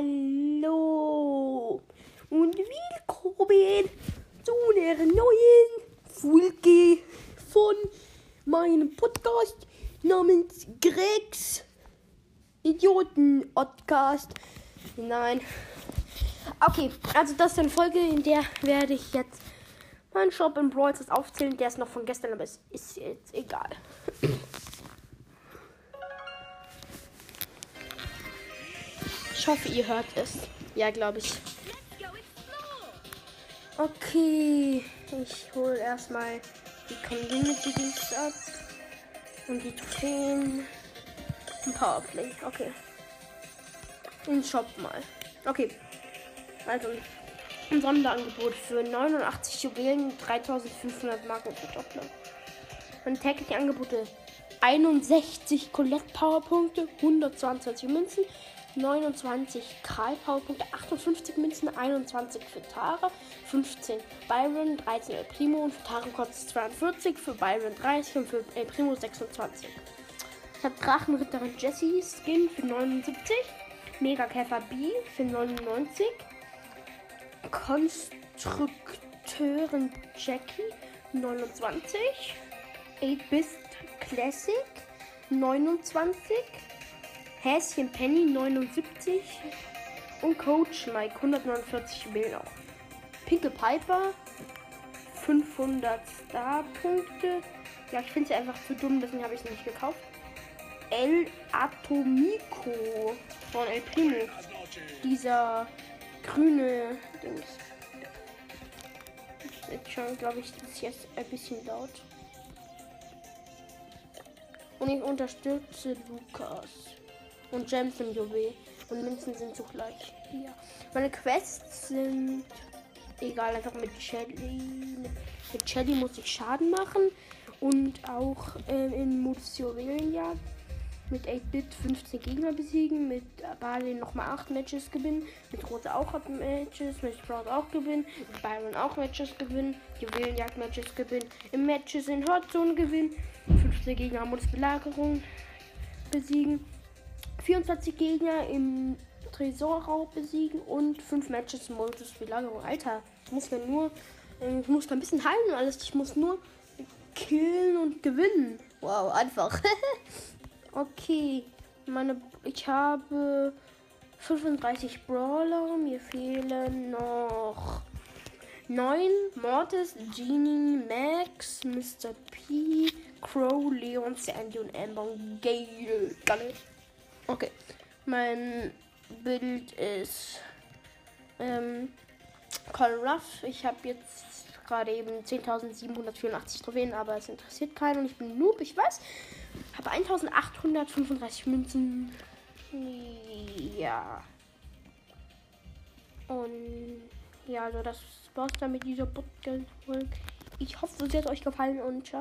Hallo und willkommen zu einer neuen Folge von meinem Podcast namens Gregs Idioten Podcast. Nein. Okay, also das ist eine Folge, in der werde ich jetzt meinen Shop in Brawl aufzählen. Der ist noch von gestern, aber es ist jetzt egal. Hoffe, ihr hört es. Ja, glaube ich. Okay, ich hole erstmal die Community Dienst ab und die Trophäen. Ein Powerplay, okay. In Shop mal. Okay. Also ein Sonderangebot für 89 Juwelen, 3500 Marken für Doppler. Und tägliche Angebote 61 Colette Powerpunkte, 122 Münzen, 29 Karl Powerpunkte, 58 Münzen, 21 für Tara, 15 Byron, 13 El Primo und für Tara kostet es 42, für Byron 30 und für El Primo 26. Ich habe Drachenritterin Jessie Skin für 79, Mega Käfer B für 99, Konstrukteurin Jackie 29, 8-Bit Classic 29, Häschen Penny 79 und Coach Mike 149 Bilder. Pinke Piper 500 Star-Punkte. Ja, ich finde sie einfach zu dumm, deswegen habe ich sie nicht gekauft. El Atomico von El Primo. Dieser grüne Dings. Jetzt schon, glaube ich, das ist jetzt ein bisschen laut. Und ich unterstütze Lukas. Und Gems im Juwel. Und Münzen sind zugleich hier. Meine Quests sind egal, einfach mit Shelly. Mit, mit muss ich Schaden machen. Und auch ähm, in Modus Juwelenjagd mit 8-Bit 15 Gegner besiegen, mit Barley nochmal 8 Matches gewinnen, mit Rosa auch 8 Matches, mit Sprout auch gewinnen, mit Byron auch Matches gewinnen, Juwelenjagd Matches gewinnen, im Matches in Hotzone gewinnen, 15 Gegner Modus Belagerung besiegen, 24 Gegner im Tresorraub besiegen und 5 Matches Modus Belagerung. Alter, ich muss ja nur, ich muss ein bisschen heilen und alles, ich muss nur killen und gewinnen. Wow, einfach. Okay, meine, ich habe 35 Brawler. Mir fehlen noch 9 Mortis, Genie, Max, Mr. P, Crow, Leon, Sandy und Amber Gale. Gale. Okay, mein Bild ist ähm, Colin Ruff. Ich habe jetzt gerade eben 10.784 Trophäen, aber es interessiert keinen und ich bin Noob, ich weiß. Habe 1835 Münzen. Ja. Und ja, also das war's dann mit dieser Podcast. Ich hoffe, es hat euch gefallen und ciao.